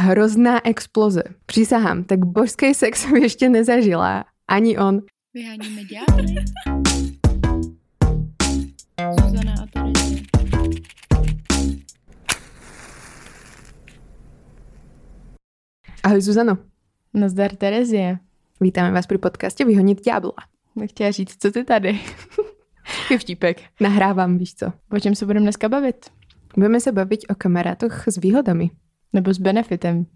hrozná exploze. Přísahám, tak božský sex jsem ještě nezažila. Ani on. Vyháníme ďábly. Zuzana a Terezie. Ahoj Zuzano. Nazdar Terezie. Vítáme vás pri podcaste Vyhonit ďábla. Chtěla říct, co ty tady? Je vtípek. Nahrávám, víš co. O čem se budeme dneska bavit? Budeme se bavit o kamarátoch s výhodami. Nebo s benefitem.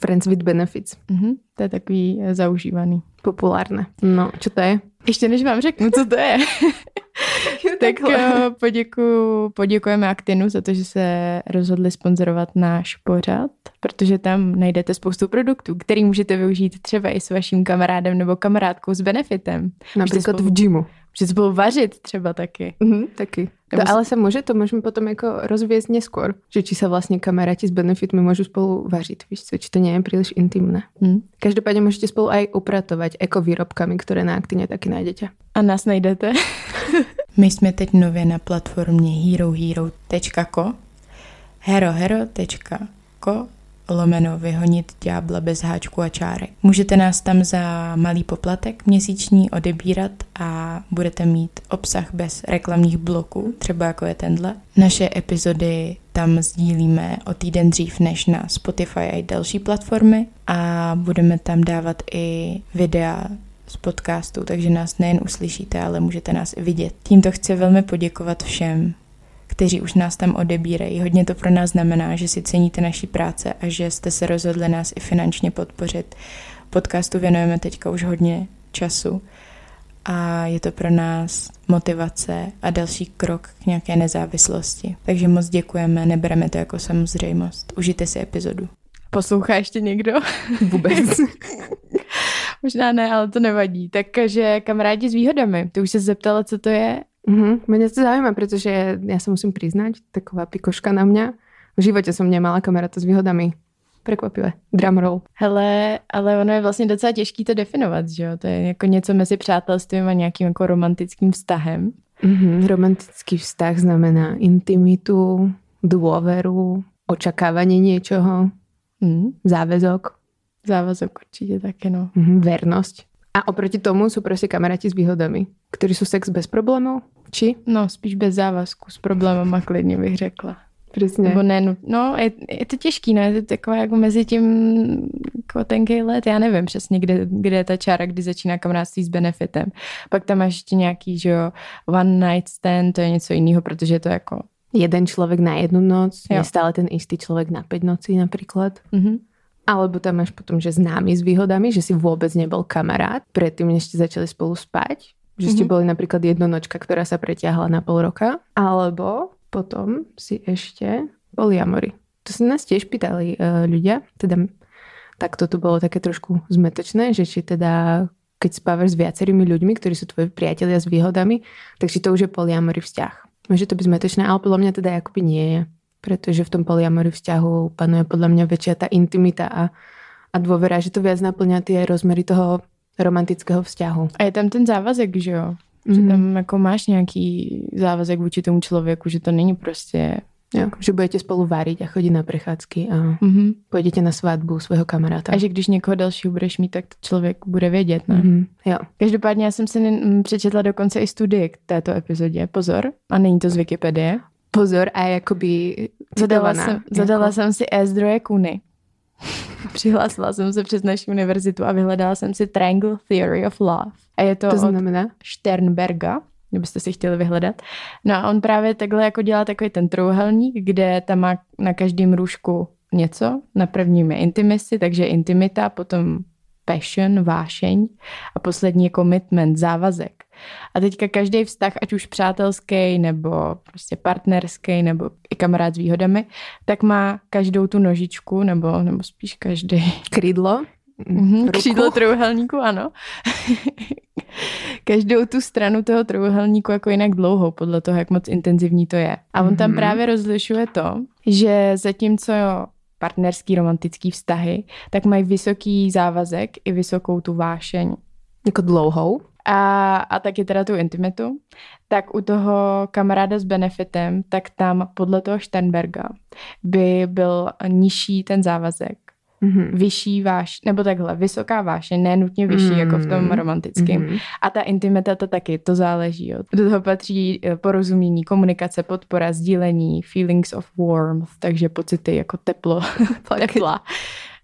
Friends with benefits. Mhm, to je takový eh, zaužívaný. Populárne. No, čo to je? Ještě než vám řeknu, co to je, tak eh, poděkuju, poděkujeme Actinu za to, že se rozhodli sponzorovat náš pořad, protože tam najdete spoustu produktů, který můžete využít třeba i s vaším kamarádem nebo kamarádkou s benefitem. Například spolu- v gymu. Můžete spolu vařit třeba taky. Mhm, taky. Nebo To, ale sa môže, to môžeme potom jako rozviesť neskôr. Že či sa vlastne kamaráti s benefitmi môžu spolu vařiť. Víš co, či to nie je príliš intimné. Hm. Každopádne môžete spolu aj upratovať ekovýrobkami, ktoré na Aktine taky nájdete. A nás najdete. My jsme teď nově na platformě herohero.co herohero.co lomeno vyhonit ďábla bez háčku a čárek. Můžete nás tam za malý poplatek měsíční odebírat a budete mít obsah bez reklamních bloků, třeba jako je tenhle. Naše epizody tam sdílíme o týden dřív než na Spotify a i další platformy a budeme tam dávat i videa z podcastu, takže nás nejen uslyšíte, ale můžete nás i vidět. Tímto chci velmi poděkovat všem, kteří už nás tam odebírají. Hodně to pro nás znamená, že si ceníte naší práce a že jste se rozhodli nás i finančně podpořit. Podcastu věnujeme teďka už hodně času a je to pro nás motivace a další krok k nějaké nezávislosti. Takže moc děkujeme, nebereme to jako samozřejmost. Užijte si epizodu. Poslouchá ještě někdo? Vůbec. Možná ne, ale to nevadí. Takže kamarádi s výhodami. Ty už se zeptala, co to je? Mhm, mňa to zaujíma, pretože ja sa musím priznať, taková pikoška na mňa. V živote som nemala kamaráta s výhodami. Prekvapivé. Drumroll. Hele, ale ono je vlastně docela těžký to definovat, že jo? To je jako něco mezi přátelstvím a nějakým jako romantickým vztahem. Mhm, romantický vztah znamená intimitu, dôveru, očakávanie niečoho, Hm. záväzok, Závazek určitě taky, no. mhm, vernosť. A oproti tomu sú proste kamaráti s výhodami, ktorí sú sex bez problémov, či? No, spíš bez závazku, s problémama klidně bych řekla. Presne. Nebo ne, no, no je, je, to těžký, no, je to takové jako mezi tím jako tenkej let, já nevím přesně, kde, kde je ta čára, kdy začíná kamarádství s benefitem. Pak tam máš ještě nějaký, že jo, one night stand, to je něco jiného, protože je to jako Jeden človek na jednu noc, Jo. je stále ten istý človek na 5 nocí napríklad. mhm. Alebo tam máš potom, že známy s výhodami, že si vôbec nebol kamarát predtým, než ste začali spolu spať. Že ste Mhm. boli napríklad jednonočka, ktorá sa pretiahla na pol roka. Alebo potom si ešte poliamory. To sa nás tiež pýtali uh, ľudia. Teda takto to bolo také trošku zmetočné, že či teda keď spávaš s viacerými ľuďmi, ktorí sú tvoji priatelia s výhodami, tak či to už je poliamory vzťah. Môže to byť zmetočné, ale podľa mňa teda akoby nie je. Pretože v tom poliamory vzťahu panuje podľa mňa väčšia tá intimita a, a dôvera, že to viac naplňa tie rozmery toho romantického vzťahu. A je tam ten závazek, že jo? Že Mhm. tam jako máš nějaký závazek vůči tomu člověku, že to není prostě... Jo, že budete spolu variť a chodiť na prechádzky a Mhm. pôjdete na svadbu svojho kamaráta. A že když někoho dalšího budeš mít, tak to člověk bude vědět, ne? Mhm, jo. Každopádně já jsem si přečetla dokonce i studii k této epizodě. Pozor. A není to z Wikipedie. Pozor a jakoby Zadala, jsem, zadala jako- jsem si e-zdroje Kuny. Přihlásila jsem se přes naši univerzitu a vyhledala jsem si Triangle Theory of Love. A je to, To od znamená? Sternberga, kdybyste si chtěli vyhledat. No a on právě takhle jako dělá takový ten trouhelník, kde tam má na každém růžku něco. Na prvním je intimacy, takže intimita, potom passion, vášeň a poslední je commitment, závazek. A teďka každý vztah, ať už přátelský, nebo prostě partnerský, nebo i kamarád s výhodami, tak má každou tu nožičku, nebo, nebo spíš každý Krídlo? Mhm, ruku? křídlo trojuhelníku, ano. Každou tu stranu toho trojuhelníku jako jinak dlouhou, podle toho, jak moc intenzivní to je. A on tam Mhm. právě rozlišuje to, že zatímco jo, partnerský romantický vztahy, tak mají vysoký závazek i vysokou tu vášeň. Jako dlouhou? A, a taky teda tu intimitu, tak u toho kamaráda s benefitem, tak tam podle toho Sternberga by byl nižší ten závazek, Mhm. vyšší váš, nebo takhle, vysoká vášeň, ne nutně vyšší, Mm. jako v tom romantickém. Mhm. A ta intimita to taky, to záleží. Jo. Do toho patří eh, porozumění, komunikace, podpora, sdílení, feelings of warmth, takže pocity jako teplo, tepla.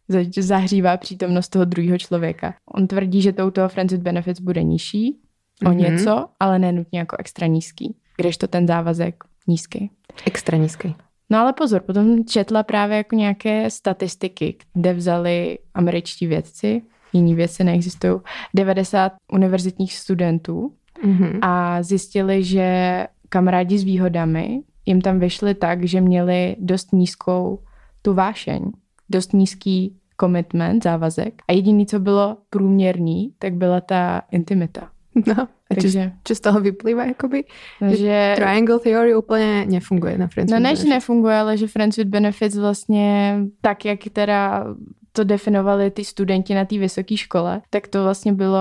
Za- Zahřívá přítomnost toho druhého člověka. On tvrdí, že touto Friends with Benefits bude nižší o Mhm. něco, ale ne nutně jako extra nízký, kdežto ten závazek nízký. Extra nízký. No ale pozor, potom četla právě jako nějaké statistiky, kde vzali američtí vědci, jiní vědci neexistují, 90 univerzitních studentů Mhm. a zjistili, že kamarádi s výhodami jim tam vyšli tak, že měli dost nízkou tu vášeň, dost nízký commitment, závazek a jediný, co bylo průměrný, tak byla ta intimita. No, a čo, Takže, čo z toho vyplýva, jakoby? že Triangle theory úplně nefunguje na Friends No ne, že nefunguje, ale že Friends with Benefits vlastně tak, jak teda to definovali ty studenti na té vysoké škole, tak to vlastně bylo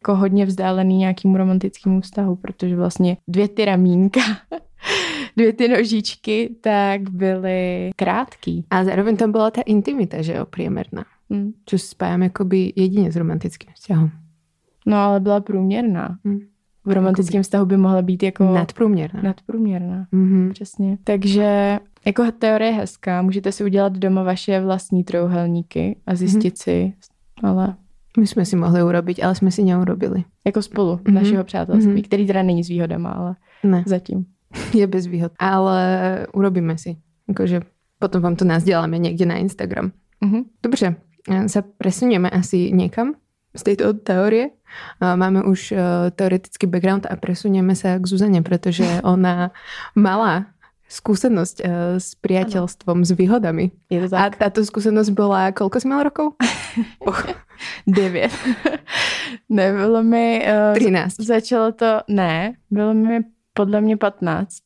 jako hodně vzdálený nějakému romantickému vztahu, protože vlastně dvě ty ramínka, dvě ty nožičky, tak byly krátký. A zároveň tam byla ta intimita, že jo, priemerná. Hm. Čo spájam jakoby jedině s romantickým vzťahom. No ale byla průměrná. Hm. V romantickém vztahu by mohla být jako Nadprůměrná. nadprůměrná. Mhm. Přesně. Takže jako teorie je hezká, můžete si udělat doma vaše vlastní trouhelníky a zjistit si, ale My jsme si mohli urobiť, ale jsme si neurobili. jako spolu Mhm. našeho přátelství, Mhm. který teda není s výhodama, ale Ne, zatím. je bez výhod. Ale urobíme si. Akože potom vám to nazděláme někde na Instagram. Mhm. Dobře, e, sa presunieme asi niekam z tejto teórie. E, Máme už e, teoretický background a presunieme sa k Zuzane, pretože ona mala skúsenosť e, s priateľstvom, s výhodami. Je to A tak. táto skúsenosť bola, koľko si mal rokov? Devět. ne, bylo mi... Uh, 13. začalo to, ne, bylo mi podle mě 15.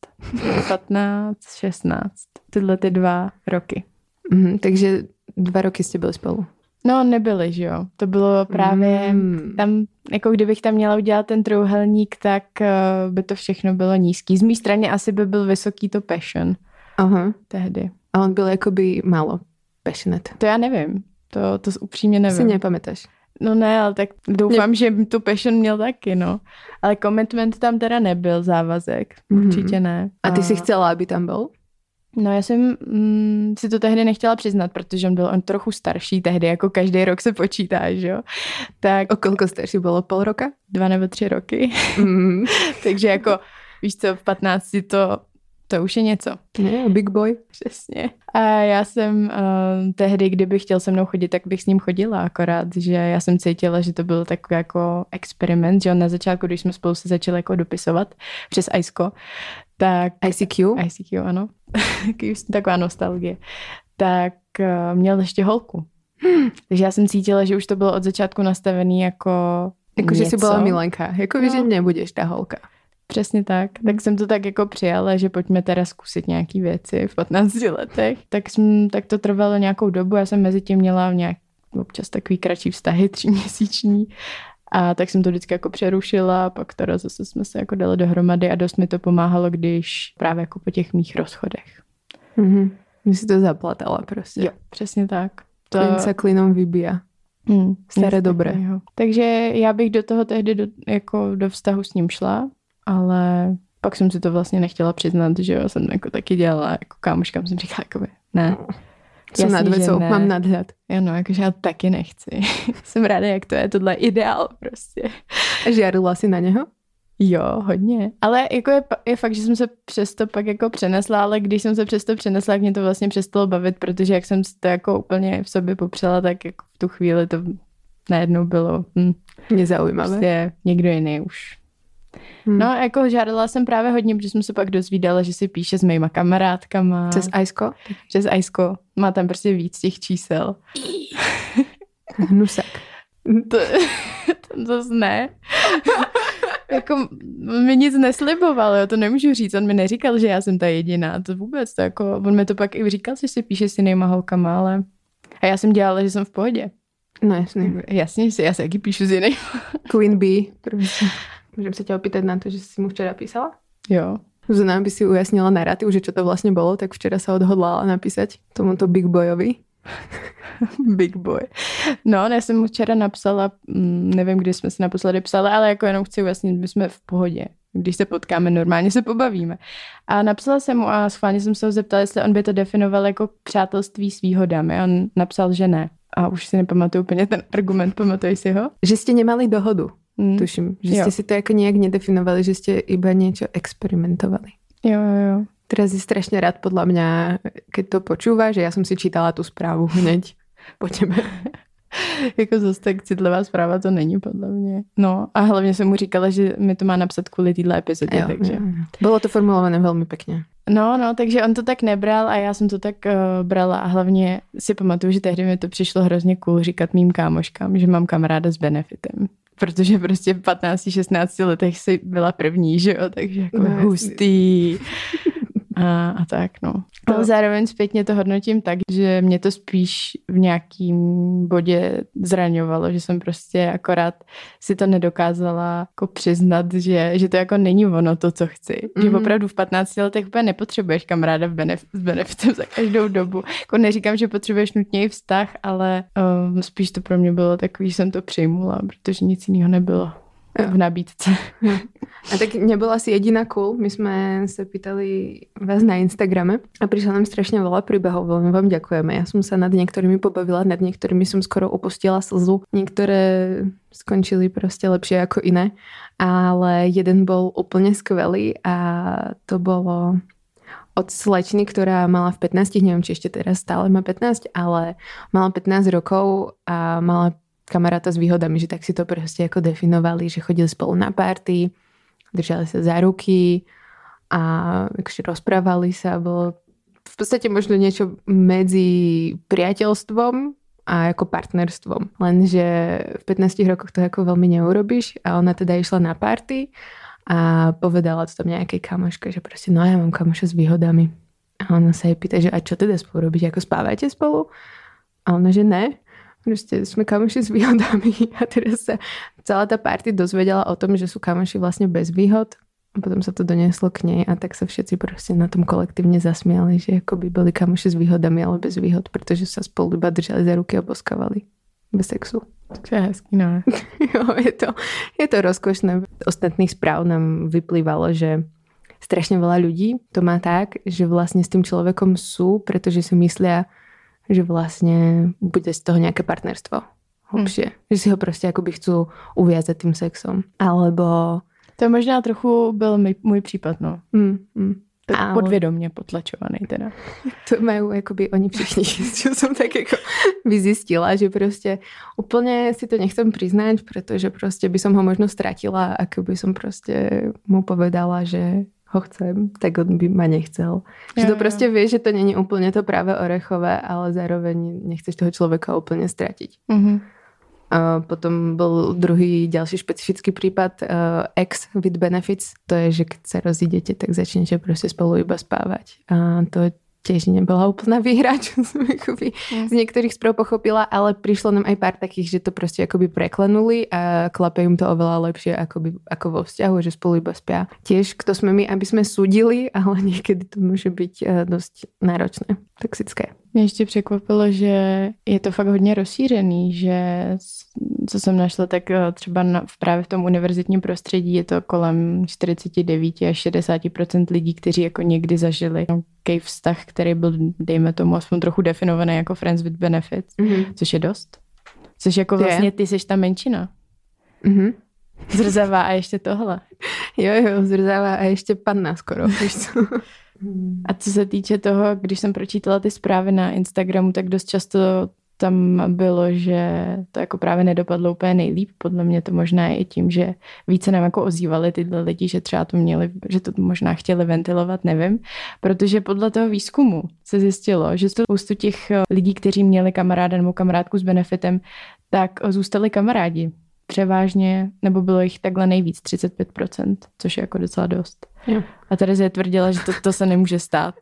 15, 16. Tyhle ty dva roky. Mhm, takže dva roky ste byli spolu. No, nebyly, že jo. To bylo právě... Mm. Tam, jako kdybych tam měla udělat ten trouhelník, tak uh, by to všechno bylo nízký. Z mé strany asi by byl vysoký to passion Aha. tehdy. A on byl jakoby málo passionate. To já nevím. To, to upřímně nevím. Si nepamätáš. No ne, ale tak doufám, že tu passion měl taky, no. Ale commitment tam teda nebyl, závazek. Mhm. Určitě ne. A ty si chcela, aby tam byl? No já jsem mm, si to tehdy nechtěla přiznat, protože on byl on trochu starší tehdy, jako každý rok se počítá, že jo. Tak O koľko starší bylo? Pol roka? dva nebo tři roky. Mm. Takže jako, víš co, v 15 to, to už je něco. Ne, big boy. Přesně. A já jsem uh, tehdy, kdyby chtěl se mnou chodit, tak bych s ním chodila akorát, že já jsem cítila, že to byl takový jako experiment, že on na začátku, když jsme spolu se začali jako dopisovat přes ICO, tak ICQ? ICQ, ano. Taková nostalgie. Tak uh, měl ještě holku. Takže já jsem cítila, že už to bylo od začátku nastavený jako Jakože si něco. byla milenka. Jako no. že nebudeš ta holka. Přesně tak. Tak jsem to tak jako přijala, že pojďme teda zkusit nějaký věci v 15 letech. Tak, jsem, tak to trvalo nějakou dobu. Já jsem mezi tím měla nějak občas takový kratší vztahy, tříměsíční. A tak jsem to vždycky jako přerušila, pak teda zase jsme se jako dali dohromady a dost mi to pomáhalo, když právě jako po těch mých rozchodech. Mhm. Že si to zaplatala prostě. Jo, přesně tak. To, Klin se klinom vybíja. Hmm, Staré dobré. takového. Takže já bych do toho tehdy do, jako do vztahu s ním šla, ale pak jsem si to vlastně nechtěla přiznat, že jo, jsem jako taky dělala jako kámoškám, jsem říkala jakoby, ne. Jsem Jasný, nad ne. mám nadhled. Ano, jakože já taky nechci. jsem ráda, jak to je, tohle je ideál prostě. A žiarila si na něho? Jo, hodně. Ale jako je, je fakt, že jsem se přesto pak jako přenesla, ale když jsem se přesto přenesla, tak mě to vlastně přestalo bavit, protože jak jsem si to jako úplně v sobě popřela, tak jako v tu chvíli to najednou bylo hm, Nezaujímavé. prostě někdo jiný už. Hm. No, jako žádala jsem právě hodně, protože jsem se pak dozvídala, že si píše s mýma kamarádkama. Přes Ajsko? přes Ajsko. Má tam prostě víc těch čísel. Hnusak. To, to zase ne. jako mi nic nesliboval, jo, to nemůžu říct. On mi neříkal, že já jsem ta jediná. To vůbec, to jako, on mi to pak i říkal, že si píše s jinýma holkama, ale... A já jsem dělala, že jsem v pohodě. No. Jasně, že si, já se taky píšu s jiným. Queen Bee. Prostě. Můžem se tě opýtať na to, že si mu včera písala? Jo. Zuzana by si ujasnila narratív, že čo to vlastne bolo, tak včera sa odhodlala napísať tomuto Big Boyovi. Big boy. No, já jsem mu včera napsala, mm, nevím, kdy jsme se naposledy psali, ale jako jenom chci ujasnit, my jsme v pohodě. Když se potkáme, normálně se pobavíme. A napsala jsem mu a schválně jsem se ho zeptala, jestli on by to definoval jako přátelství s výhodami. On napsal, že ne. A už si nepamatuju úplně ten argument, pamatuješ si ho? Že jste nemali dohodu, hmm. tuším. Že jo. jste si to jako nějak nedefinovali, že jste iba něco experimentovali. Jo, jo, jo. Teraz je strašně rád podle mě, keď to počúva, že já jsem si čítala tu zprávu hned po tebe. jako zase tak citlivá zpráva to není podle mě. No a hlavně jsem mu říkala, že mi to má napsat kvůli téhle epizodě, jo, takže. Jo, jo. Bylo to formulované velmi pěkně. No, no, takže on to tak nebral a já jsem to tak uh, brala a hlavně si pamatuju, že tehdy mi to přišlo hrozně cool říkat mým kámoškám, že mám kamaráda s benefitem. Protože prostě v 15-16 letech si byla první, že jo, takže jako no, hustý a, a tak, no. Ale no. zároveň zpětně to hodnotím tak, že mě to spíš v nějakým bodě zraňovalo, že jsem prostě akorát si to nedokázala jako přiznat, že, že to jako není ono to, co chci. Mm-hmm. Že mhm. opravdu v 15 letech úplně nepotřebuješ kamaráda v benef- s benefitem za každou dobu. Jako neříkám, že potřebuješ nutně i vztah, ale um, spíš to pro mě bylo takový, že jsem to přijmula, protože nic jiného nebylo v nabídce. A tak nebyla asi jediná cool. My jsme se pýtali vás na Instagrame a přišlo nám strašně veľa príbehov. Veľmi vám ďakujeme. Já jsem se nad některými pobavila, nad některými jsem skoro opustila slzu. Některé skončili prostě lepšie jako iné, ale jeden byl úplně skvelý a to bylo od slečny, ktorá mala v 15, neviem, či ešte teraz stále má 15, ale mala 15 rokov a mala kamaráta s výhodami, že tak si to prostě jako definovali, že chodili spolu na party, držali se za ruky a akože rozprávali sa. Bolo v podstate možno niečo medzi priateľstvom a jako partnerstvom. Lenže v 15 rokoch to jako veľmi neurobíš a ona teda išla na party a povedala to tam nejakej kamoške, že prostě no ja mám kamoša s výhodami. A ona sa jej pýta, že a čo teda spolu robíte, ako spávate spolu? A ona, že ne. Prostě jsme kamoši s výhodami a teraz se celá ta party dozvěděla o tom, že jsou kamoši vlastně bez výhod a potom se to doneslo k něj a tak se všetci prostě na tom kolektivně zasměli, že jako by byli kamoši s výhodami, ale bez výhod, protože se spolu iba drželi za ruky a boskavali bez sexu. To je hezký, no. jo, je to, je to rozkošné. Ostatných zpráv nám vyplývalo, že strašně veľa ľudí to má tak, že vlastně s tím člověkom jsou, protože si myslia, že vlastně bude z toho nějaké partnerstvo hlubšie. Hmm. Že si ho prostě jakoby chcú uviazať tým sexom. Alebo... To možná trochu byl můj, můj případ, no. Hmm. Hmm. Tak Ale... podvědomně potlačovaný teda. To mají jakoby oni všichni, co jsem tak jako vyzistila, že prostě úplně si to nechcem přiznat, protože prostě by som ho možno ztratila, ako by som prostě mu povedala, že ho chcem, tak on by ma nechcel. Jo, že to prostě víš, že to není úplně to práve orechové, ale zároveň nechceš toho člověka úplně ztratit. Mm-hmm. A potom byl druhý další specifický případ uh, ex with benefits. To je, že keď se rozídete, tak začnete prostě spolu iba spávať. A to tiež nebola úplná výhra, čo som akoby mm. z niektorých správ pochopila, ale prišlo nám aj pár takých, že to prostě akoby preklenuli a klape im to oveľa lepšie akoby, ako vo vzťahu, že spolu iba spia. Tiež kto sme my, aby sme súdili, ale niekedy to môže byť uh, dosť náročné, toxické. Mě ještě překvapilo, že je to fakt hodně rozšířený, že co jsem našla, tak eh, třeba na, právě v tom univerzitním prostředí je to kolem 49 až 60% lidí, kteří jako někdy zažili nějaký vztah, který byl, dejme tomu, aspoň trochu definovaný jako friends with benefits, mm-hmm. což je dost. Což jako vlastně ty jsi ta menšina. Mm-hmm. Zrzavá a ještě tohle. Jo, jo, zrzavá a ještě panna skoro. A co se týče toho, když jsem pročítala ty zprávy na Instagramu, tak dost často tam bylo, že to jako právě nedopadlo úplně nejlíp. Podle mě to možná je i tím, že více nám jako ozývali tyhle lidi, že třeba to měli, že to možná chtěli ventilovat, nevím. Protože podle toho výzkumu se zjistilo, že spoustu těch lidí, kteří měli kamaráda nebo kamarádku s benefitem, tak zůstali kamarádi převážně, nebo bylo jich takhle nejvíc, 35%, což je jako docela dost. Jo. A Terezie tvrdila, že to, to se nemůže stát.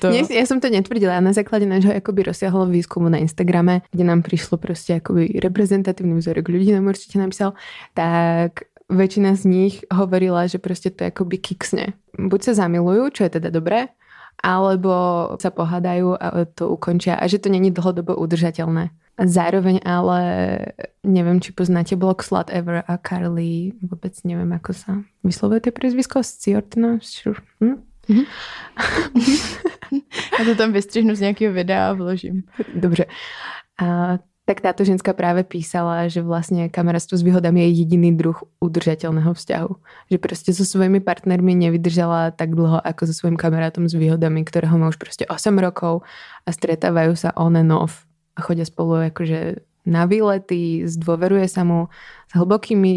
To... Nie, ja som to netvrdila. Na základe nášho akoby rozsiahlo výskumu na Instagrame, kde nám prišlo proste akoby reprezentatívny vzorek ľudí, nám určite napísal, tak väčšina z nich hovorila, že proste to akoby kiksne. Buď sa zamilujú, čo je teda dobré, alebo sa pohádajú a to ukončia a že to není dlhodobo udržateľné. A zároveň ale neviem, či poznáte blog Slut Ever a Carly, vôbec neviem, ako sa vyslovuje to priezvisko, Ciortina? Hm? Mm-hmm. Já to tam vystřihnu z nějakého videa a vložím. Dobře. A tak táto ženská práve písala, že vlastne kamarátstvo s výhodami je jediný druh udržateľného vzťahu. Že proste so svojimi partnermi nevydržala tak dlho ako so svojím kamarátom s výhodami, ktorého má už proste 8 rokov a stretávajú sa on and off a chodia spolu akože na výlety, zdôveruje sa mu s hlbokými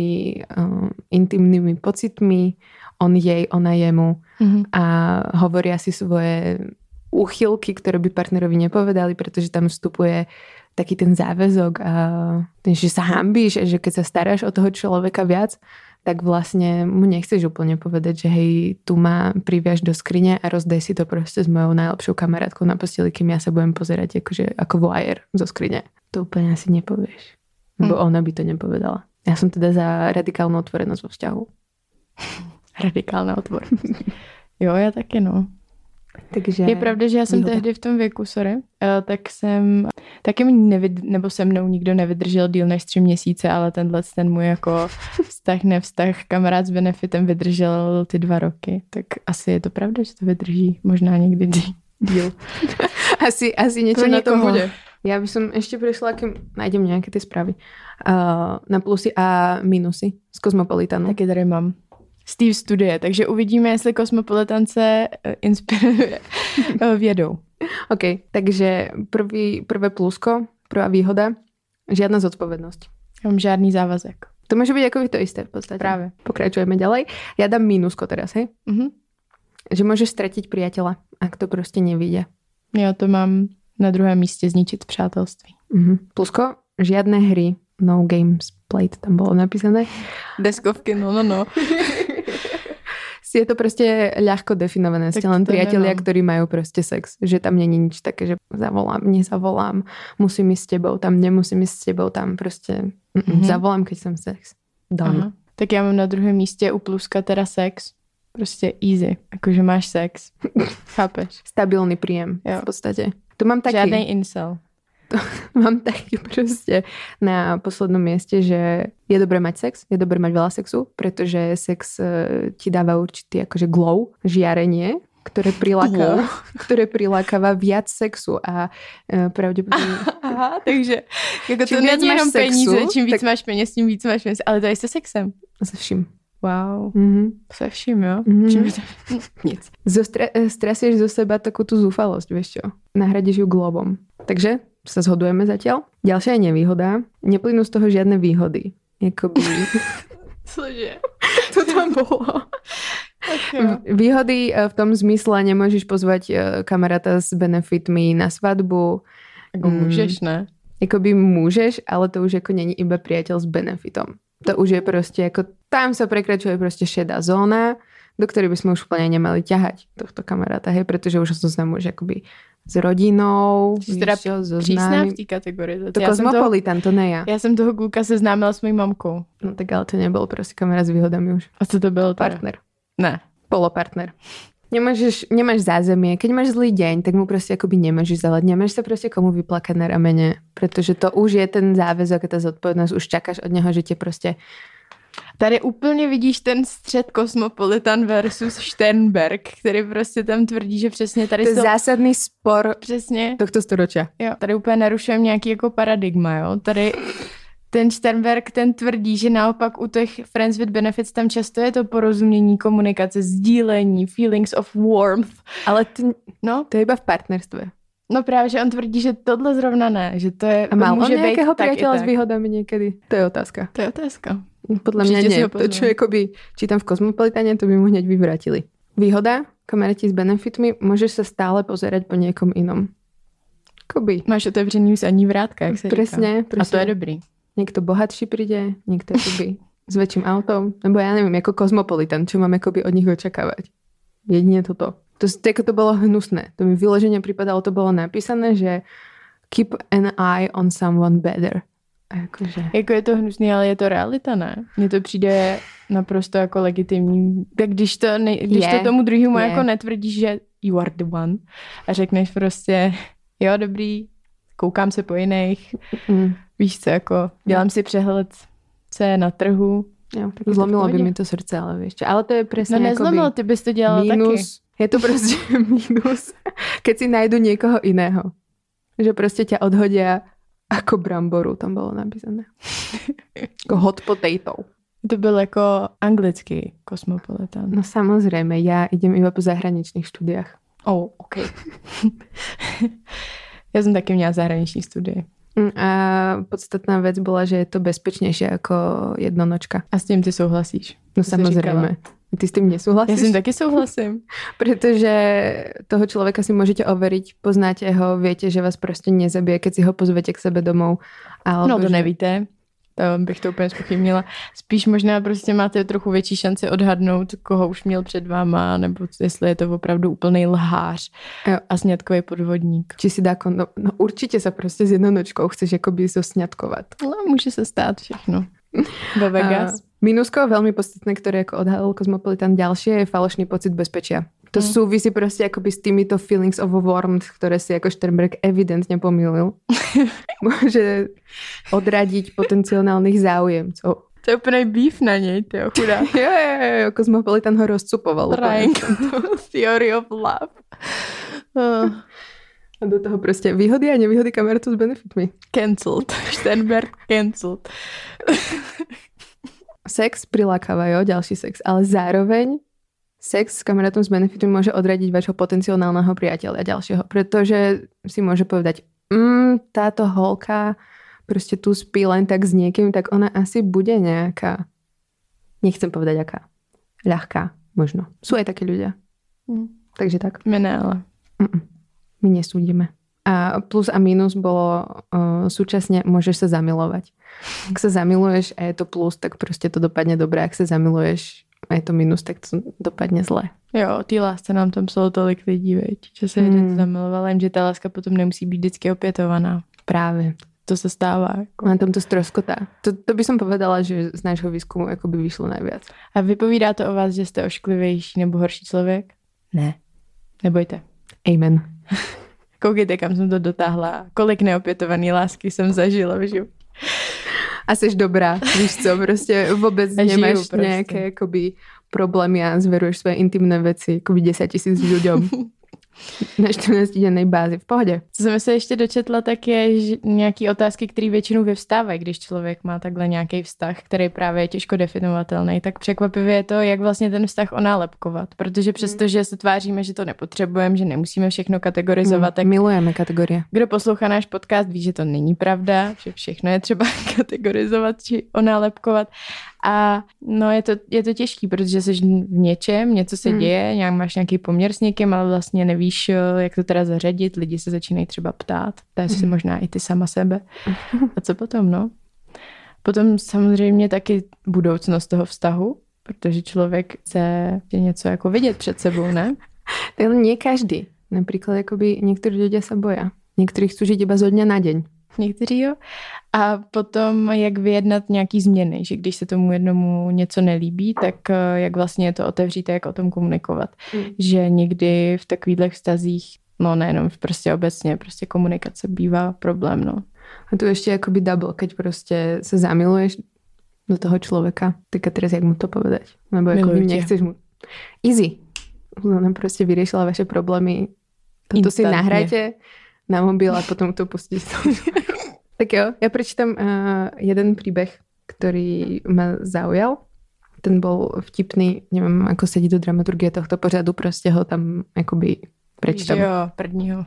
uh, intimnými pocitmi, on jej, ona jemu mm-hmm. a hovoria si svoje úchylky, ktoré by partnerovi nepovedali, pretože tam vstupuje taký ten záväzok a ten, že sa hambíš a že keď sa staráš o toho človeka viac, tak vlastne mu nechceš úplne povedať, že hej, tu ma priviaž do skrine a rozdej si to proste s mojou najlepšou kamarátkou na posteli, kým ja sa budem pozerať akože, ako voajer zo skrine. To úplne asi nepovieš. Lebo hm. ona by to nepovedala. Ja som teda za radikálnu otvorenosť vo vzťahu. Radikálna otvorenosť. jo, ja taky no. Takže je pravda, že já jsem výhoda. tehdy v tom věku, sorry, uh, tak jsem, taky nevyd, nebo se mnou nikdo nevydržel díl než tři měsíce, ale tenhle ten můj jako vztah, nevztah, kamarád s benefitem vydržel ty dva roky, tak asi je to pravda, že to vydrží možná někdy díl. asi, asi něco na tom bude. Já bych som ešte prišla, kým nájdem nějaké ty zprávy, uh, na plusy a minusy z Cosmopolitanu. Taky tady mám. Steve studie, takže uvidíme, jestli kosmopolitance eh, inspiruje eh, vědou. OK, takže prvý, prvé plusko, prvá výhoda, žiadna zodpovednosť. Já mám žádný závazek. To může být jako to isté v podstatě. Právě. Pokračujeme ďalej. Já dám mínusko teraz, hej? Mm-hmm. Že můžeš ztratit priateľa, ak to prostě nevíde. Já to mám na druhém místě zničit přátelství. Mm-hmm. Plusko, žiadne hry, no games played, tam bylo napísané. Deskovky, no, no, no. je to prostě ľahko definované. Ste len priatelia, ktorí majú prostě sex. Že tam není nič také, že zavolám, nezavolám, musím ísť s tebou, tam nemusím ísť s tebou, tam prostě mm-hmm. zavolám, keď jsem sex. Done. Tak já mám na druhém místě u pluska teda sex. Prostě easy, jakože máš sex. Chápeš? Stabilný príjem jo. v podstatě. To mám taky. Žádnej incel to mám taky prostě na poslednom mieste, že je dobré mať sex, je dobré mať veľa sexu, pretože sex eh, ti dáva určitý akože glow, žiarenie, ktoré prilákáva, ktoré prilákáva viac sexu a uh, pravděpodobně... Aha, takže jako to není jenom sexu, peníze, čím víc tak... máš peněz, tím víc máš peněz, ale to je se sexem. Se vším. Wow. Mm-hmm. Se vším, jo? Mm-hmm. Čím to... Nic. Zostre- eh, stresieš zo seba takú tú zúfalosť, vieš čo? Nahradíš ju globom. Takže sa zhodujeme zatiaľ. Ďalšia je nevýhoda. Neplynú z toho žiadne výhody. Jakoby... Cože? To tam bolo. Výhody e, v tom zmysle nemôžeš pozvať e, kamaráta s benefitmi na svadbu. Ako mm, môžeš, ne? Jakoby môžeš, ale to už ako není iba priateľ s benefitom. To už je proste ako, tam sa prekračuje proste šedá zóna, do ktorej by sme už úplne nemali ťahať tohto kamaráta, hej, pretože už som sa už akoby s rodinou, Jsi teda víš, so přísná v té kategorii. To Cosmopolitan, to ne já. Já jsem toho kluka seznámila s mojí mamkou. No tak ale to nebyl prostě kamera s výhodami už. A co to byl? Partner. Ne. Polopartner. Nemáš, nemáš zázemie, keď máš zlý deň, tak mu prostě akoby nemôžeš zalať. Nemáš sa prostě komu vyplakať na ramene, protože to už je ten záväzok a ta zodpovednosť. Už čakáš od něho, že tě prostě Tady úplně vidíš ten střed Cosmopolitan versus Sternberg, který prostě tam tvrdí, že přesně tady... To je zásadný spor přesně. tohto storočia. Jo, tady úplně narušujeme nějaký jako paradigma, jo. Tady ten Sternberg ten tvrdí, že naopak u těch Friends with Benefits tam často je to porozumění, komunikace, sdílení, feelings of warmth. Ale ty, no? to je iba v partnerstve. No právě, že on tvrdí, že tohle zrovna ne, že to je... A mal on nějakého priateľa s výhodami někdy? To je otázka. To je otázka. Podľa mňa nie. To, čo akoby čítam v Kozmopolitane, to by mu hneď vyvratili. Výhoda, kamaráti s benefitmi, môžeš sa stále pozerať po niekom inom. Koby. Máš otevřený zadní vrátka, jak se presne, říká. Presne. A to je dobrý. Niekto bohatší príde, niekto akoby s väčším autom, nebo ja neviem, ako Kozmopolitan, čo mám akoby od nich očakávať. Jedine toto. To, to, to bolo hnusné. To mi vyloženie pripadalo, to bolo napísané, že keep an eye on someone better. A jakože... Jako je to hnusný, ale je to realita, ne? Mně to přijde naprosto jako legitimní. Tak když to, ne, když Je, to tomu druhému jako netvrdíš, že you are the one a řekneš prostě, jo, dobrý, koukám se po jiných, Mm. víš co, jako dělám si přehled, co je na trhu. Jo, Tak zlomilo by mi to srdce, ale víš čo. Ale to je No presne nezlomil, ty bys to dělala taky. mínus. Je to prostě mínus, keď si najdu niekoho iného. Že prostě ťa odhodia ako bramboru, tam bolo napísané. Ako hot potato. To byl jako anglický kosmopolitan. No samozrejme, ja idem iba po zahraničných štúdiách. Oh, OK. Já jsem taky měla zahraniční studie. Mm, A podstatná vec bola, že je to bezpečnejšie ako jednonočka. A s tím ty souhlasíš? No jsi samozrejme. Ty s tým Já nesúhlasíš? s tím taky souhlasím. Pretože toho človeka si môžete overiť, poznáte ho, viete, že vás proste nezabije, keď si ho pozvete k sebe domov. Alebo No to že... nevíte, to bych to úplně spochybnila. Spíš možná prostě máte trochu větší šanci odhadnout, koho už měl před váma, nebo jestli je to opravdu úplný lhář Jo. a sňatkový podvodník. Či si dá kondom. No určite sa proste s jednonočkou chceš akoby zosňatkovať. No, může se stát všechno. Ve Vegas. A Minusko veľmi podstatné, ktoré ako odhalil Cosmopolitan ďalšie, je falošný pocit bezpečia. To Mm. súvisí proste akoby s týmito feelings of warmth, ktoré si ako Sternberg evidentne pomýlil. Môže odradiť potenciálnych záujemcov. To je úplný býv na něj, ty chudá. Jo, jo, jo, Cosmopolitan ho rozcupoval. úplne. Triangle Theory of Love. A do toho proste výhody a nevýhody kameratu s benefitmi. cancelled. Sternberg cancelled. Sex prilákava, jo, ďalší sex, ale zároveň sex s kamarátom s benefitmi môže odradiť vašho potenciálneho priateľa ďalšieho, pretože si môže povedať, mm, táto holka proste tu spí len tak s niekým, tak ona asi bude nejaká, nechcem povedať aká, ľahká možno. Sú aj takí ľudia. Mm. Takže tak. My ne, ale. Mm-mm. My nesúdime. A plus a minus bolo uh, súčasne môžeš sa zamilovať. Ak sa zamiluješ a je to plus, tak prostě to dopadne dobre. Ak sa zamiluješ a je to minus, tak to dopadne zle. Jo, o té lásce nám tam psalo tolik lidí, veď, že se jeden Hmm. zamiloval, jenže ta láska potom nemusí být vždycky opětovaná. Práve. To se stává. Jako. Na tom to stroskotá. To, to by som povedala, že z nášho výskumu jako by vyšlo najviac. A vypovídá to o vás, že jste ošklivější nebo horší člověk? Ne. Nebojte. Amen. Koukejte, kam jsem to dotáhla. Kolik neopětovaný lásky jsem zažila v životě. A seš dobrá, víš co, prostě vůbec nemáš prostě. nějaké jakoby problémy a zveruješ svoje intimné věci jakoby 10 tisíc ľuďom na 14 dennej bázi. V pohodě. Co jsem se ještě dočetla, tak je že nějaký otázky, které většinou vyvstávají, když člověk má takhle nějaký vztah, který právě je těžko definovatelný. Tak překvapivě je to, jak vlastně ten vztah onálepkovat. Protože přesto, že se tváříme, že to nepotřebujeme, že nemusíme všechno kategorizovat, tak Milujeme kategorie. kdo poslouchá náš podcast, ví, že to není pravda, že všechno je třeba kategorizovat či onálepkovat. A no je to, je to těžký, protože jsi v něčem, něco se Hmm. děje, nějak máš nějaký poměr s někým, ale vlastně nevíš, eh, jak to teda zařadit. Lidi se začínají třeba ptát, ptáš si Hmm. možná i ty sama sebe. A co potom, no? Potom samozřejmě taky budoucnost toho vztahu, protože člověk chce něco jako vidět před sebou, ne? Tak nie každý. Napríklad akoby niektorí ľudia sa boja. Niektorí chcú žiť iba zo dňa na deň. Někteří jo. A potom, jak vyjednat nějaký změny, že když se tomu jednomu něco nelíbí, tak eh, jak vlastně to otevřít a jak o tom komunikovat. Mm. Že někdy v takových vztazích, no nejenom prostě obecně, prostě komunikace bývá problém, no. A tu ešte akoby double, keď proste sa zamiluješ do toho človeka. Tak a teraz jak mu to povedať? Lebo akoby Miluju tě. nechceš mu... Easy. Ona proste vyriešila vaše problémy. Toto si nahrajte na mobil a potom to pustíte. Tak jo, ja prečítam uh, jeden príbeh, ktorý ma zaujal. Ten bol vtipný, neviem, ako sedí do dramaturgie tohto pořadu, prostě ho tam akoby prečítam. Že jo, prvního.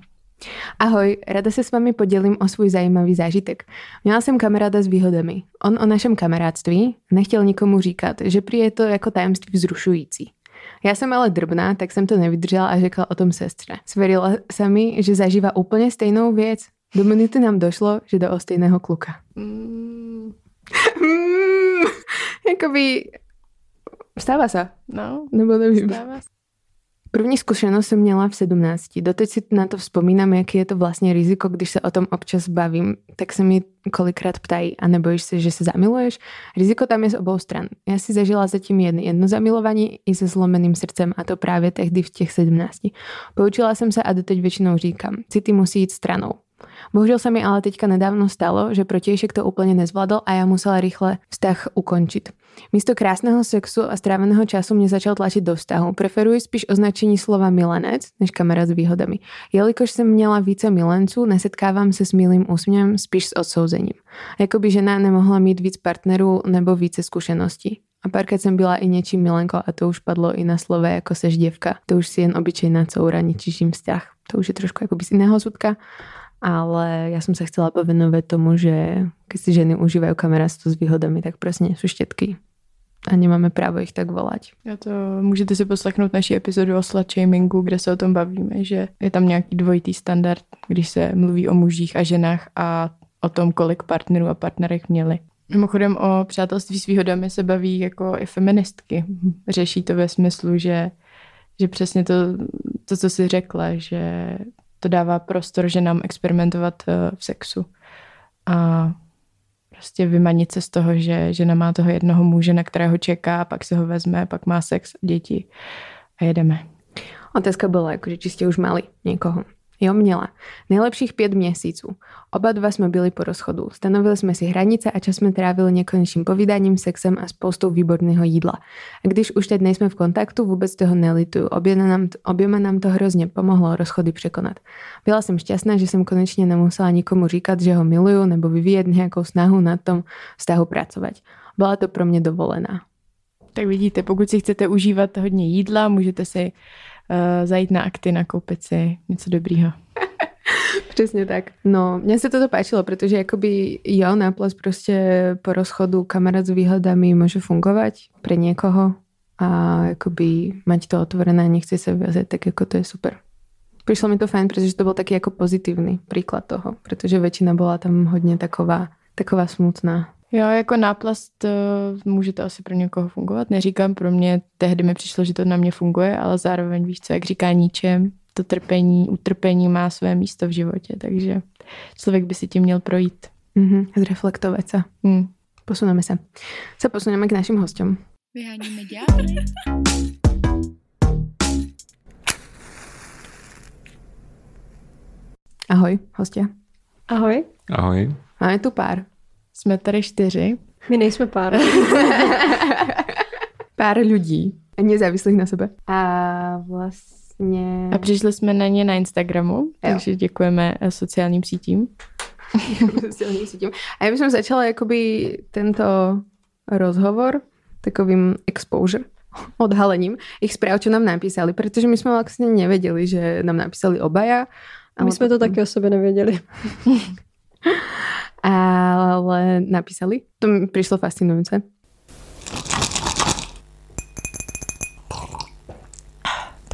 Ahoj, rada se s vámi podělím o svůj zajímavý zážitek. Měla jsem kamaráda s výhodami. On o našem kamarádství nechtěl nikomu říkat, že prý je to jako tajemství vzrušující. Já jsem ale drbná, tak jsem to nevydržela a řekla o tom sestře. Sverila se mi, že zažívá úplně stejnou věc. Do minuty nám došlo, že jde o stejného kluka. Mm, Mm, jakoby... Stává se. no, Nebo nevím. stává se. První zkušenost jsem měla v 17. Doteď si na to vzpomínám, jaký je to vlastně riziko, když se o tom občas bavím. Tak se mi kolikrát ptají, a nebojíš se, že se zamiluješ? Riziko tam je z obou stran. Já si zažila zatím jedno, jedno zamilování i se zlomeným srdcem a to právě tehdy v těch 17. Poučila jsem se a doteď většinou říkám, city musí jít stranou. Bohužel sa mi ale teďka nedávno stalo, že protiešek to úplne nezvládol a ja musela rýchle vztah ukončiť. Místo krásneho sexu a stráveného času mě začal tlačiť do vztahu. Preferuji spíš označení slova milenec než kamera s výhodami. Jelikož jsem měla více milenců, nesetkávám se s milým úsměvem, spíš s odsouzením. Jakoby žena nemohla mít víc partnerů nebo více zkušeností. A párkrát jsem byla i něčím milenko a to už padlo i na slove jako seš děvka. To už si jen obyčejná coura, ničíším vzťah. To už je trošku jako z iného súdka ale ja som sa chcela povenovať tomu, že keď si ženy užívajú kamerastvu s výhodami, tak prostě sú štětky a nemáme právo ich tak volať. Já to můžete si poslechnout naší epizodu o slut shamingu, kde se o tom bavíme, že je tam nějaký dvojitý standard, když se mluví o mužích a ženách a o tom, kolik partnerů a partnerek měli. Mimochodem o přátelství s výhodami se baví jako i feministky. Řeší to ve smyslu, že, že přesně to, to, co si řekla, že to dává prostor ženám experimentovat eh, v sexu. A prostě vymanit se z toho, že žena má toho jednoho muže, na kterého čeká, pak se ho vezme, pak má sex děti a jedeme. Otázka byla, jakože či jste už mali někoho. Jo, měla. Nejlepších pět měsíců. Oba dva jsme byli po rozchodu. Stanovili jsme si hranice a čas jsme trávili nekonečným povídáním, sexem a spoustou výborného jídla. A když už teď nejsme v kontaktu, vůbec toho nelituju. Oběma nám, oběma nám to hrozně pomohlo rozchody překonat. Byla jsem šťastná, že jsem konečně nemusela nikomu říkat, že ho miluju nebo vyvíjet nějakou snahu na tom vztahu pracovat. Byla to pro mě dovolená. Tak vidíte, pokud si chcete užívat hodně jídla, můžete si uh, zajít na akty, nakoupit si něco dobrýho. Přesně tak. No, mně se toto páčilo, protože jakoby jo, náplas prostě po rozchodu kamarád s výhledami může fungovat pro někoho a jakoby mať to otvorené, nechci se vyjazit, tak jako to je super. Přišlo mi to fajn, protože to byl taky jako pozitivní příklad toho, protože většina byla tam hodně taková, taková smutná. Jo, jako náplast uh, může to asi pro někoho fungovat. Neříkám pro mě, tehdy mi přišlo, že to na mě funguje, ale zároveň víš co, jak říká ničem, to trpení, utrpení má své místo v životě, takže člověk by si tím měl projít. Mm-hmm, zreflektovat se. Mm. Posuneme se. Se posuneme k našim hostům. Vyháníme ďábly. Ahoj, hostě. Ahoj. Ahoj. Máme tu pár. Jsme tady čtyři. My nejsme pár. pár lidí. Nezávislých na sebe. A vlastně... A přišli jsme na ně na Instagramu, jo. takže děkujeme eh, sociálním sítím. sociálním sítím. A já bych začala jakoby tento rozhovor takovým exposure odhalením ich zpráv, čo nám napísali, protože my jsme vlastně nevěděli, že nám napísali obaja. My jsme to taky o sobě nevěděli. ale napísali. To mi přišlo fascinující.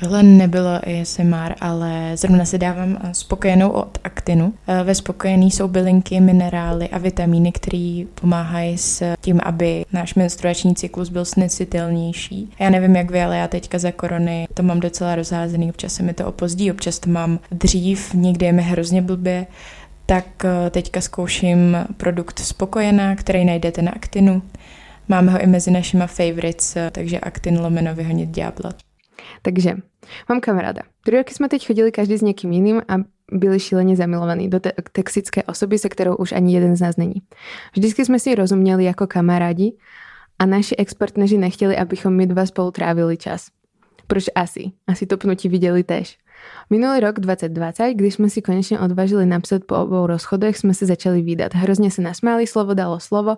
Tohle nebylo ASMR, ale zrovna si dávám spokojenou od aktinu. E, ve spokojený jsou bylinky, minerály a vitamíny, které pomáhají s tím, aby náš menstruační cyklus byl snesitelnější. Já nevím, jak vy, ale já teďka za korony to mám docela rozházený. Občas se mi to opozdí, občas to mám dřív, někdy je mi hrozně blbě tak eh, teďka zkouším produkt Spokojená, který najdete na Actinu. Máme ho i mezi našima favorites, eh, takže Actin lomeno vyhonit ďábla. Takže mám kamaráda. Tři roky jsme teď chodili každý s někým jiným a byli šíleně zamilovaní do te- toxické osoby, se kterou už ani jeden z nás není. Vždycky jsme si rozuměli jako kamarádi a naši expertneři nechtěli, abychom my dva spolu trávili čas. Proč asi? Asi to pnutí viděli tež. Minulý rok 2020, když jsme si konečně odvážili napsat po obou rozchodech, jsme se začali výdat. Hrozně se nasmáli, slovo dalo slovo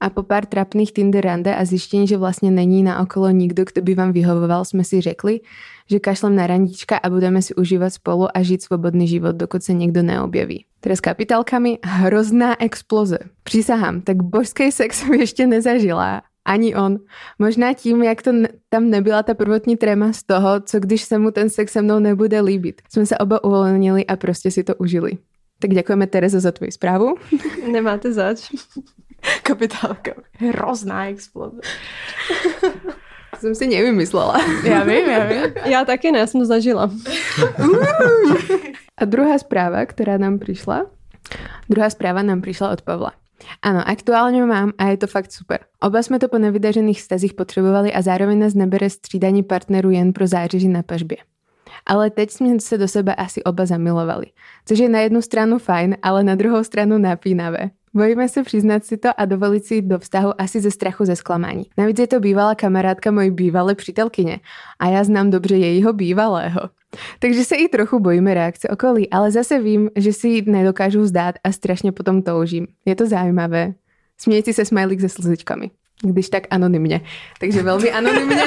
a po pár trapných Tinder rande a zjištění, že vlastně není na okolo nikdo, kdo by vám vyhovoval, jsme si řekli, že kašlem na randička a budeme si užívat spolu a žít svobodný život, dokud se někdo neobjeví. Teraz kapitálkami hrozná exploze. Přísahám, tak božský sex jsem ještě nezažila ani on. Možná tím, jak to tam nebyla ta prvotní tréma z toho, co když se mu ten sex se mnou nebude líbit. Jsme se oba uvolnili a prostě si to užili. Tak děkujeme Terezo za tvoji zprávu. Nemáte zač. Kapitálka. Hrozná exploze. jsem si nevymyslela. Já vím, já vím. Já taky ne, já jsem to zažila. A druhá správa, ktorá nám prišla, druhá správa nám prišla od Pavla. Áno, aktuálne mám a je to fakt super. Oba sme to po nevydařených stazích potřebovali a zároveň nás nebere střídání partnerů jen pro zářeží na pažbě. Ale teď jsme se do sebe asi oba zamilovali. Což je na jednu stranu fajn, ale na druhou stranu napínavé. Bojíme se přiznat si to a dovolit si jít do vztahu asi ze strachu ze zklamání. Navíc je to bývalá kamarádka mojí bývalé přítelkyně a já znám dobře jejího bývalého. Takže se i trochu bojíme reakce okolí, ale zase vím, že si ji nedokážu vzdát a strašně potom toužím. Je to zajímavé. Smějící se smajlík se slzičkami. Když tak anonymně. Takže velmi anonymně.